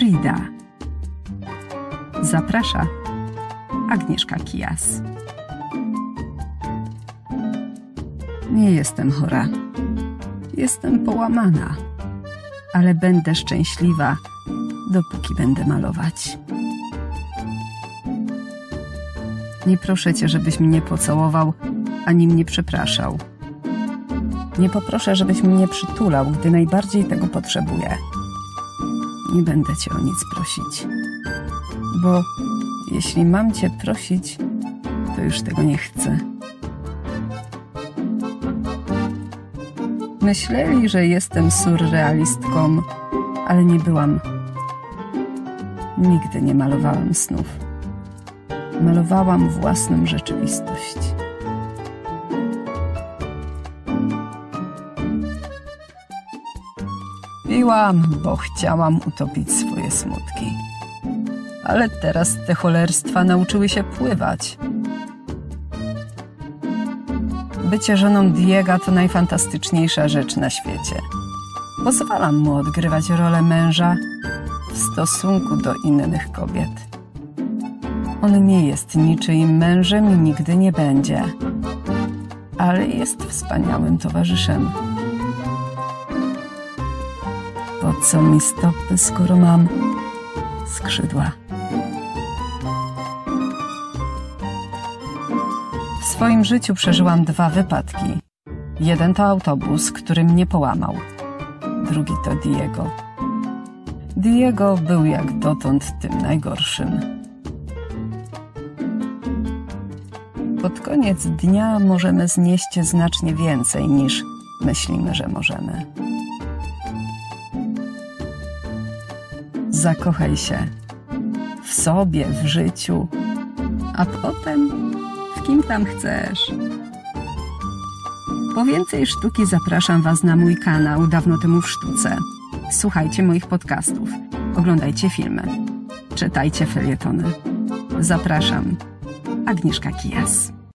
Frida. Zaprasza Agnieszka Kijas. Nie jestem chora. Jestem połamana, ale będę szczęśliwa, dopóki będę malować. Nie proszę cię, żebyś mnie pocałował, ani mnie przepraszał. Nie poproszę, żebyś mnie przytulał, gdy najbardziej tego potrzebuję. Nie będę cię o nic prosić, bo jeśli mam cię prosić, to już tego nie chcę. Myśleli, że jestem surrealistką, ale nie byłam. Nigdy nie malowałam snów. Malowałam własną rzeczywistość. Piłam, bo chciałam utopić swoje smutki. Ale teraz te cholerstwa nauczyły się pływać. Bycie żoną Diega to najfantastyczniejsza rzecz na świecie. Pozwalam mu odgrywać rolę męża w stosunku do innych kobiet. On nie jest niczyim mężem i nigdy nie będzie, ale jest wspaniałym towarzyszem. Po co mi stopy, skoro mam skrzydła? W swoim życiu przeżyłam dwa wypadki. Jeden to autobus, który mnie połamał. Drugi to Diego. Diego był jak dotąd tym najgorszym. Pod koniec dnia możemy znieść znacznie więcej niż myślimy, że możemy. Zakochaj się w sobie, w życiu, a potem w kim tam chcesz. Po więcej sztuki zapraszam Was na mój kanał Dawno temu w sztuce. Słuchajcie moich podcastów, oglądajcie filmy, czytajcie felietony. Zapraszam. Agnieszka Kijas.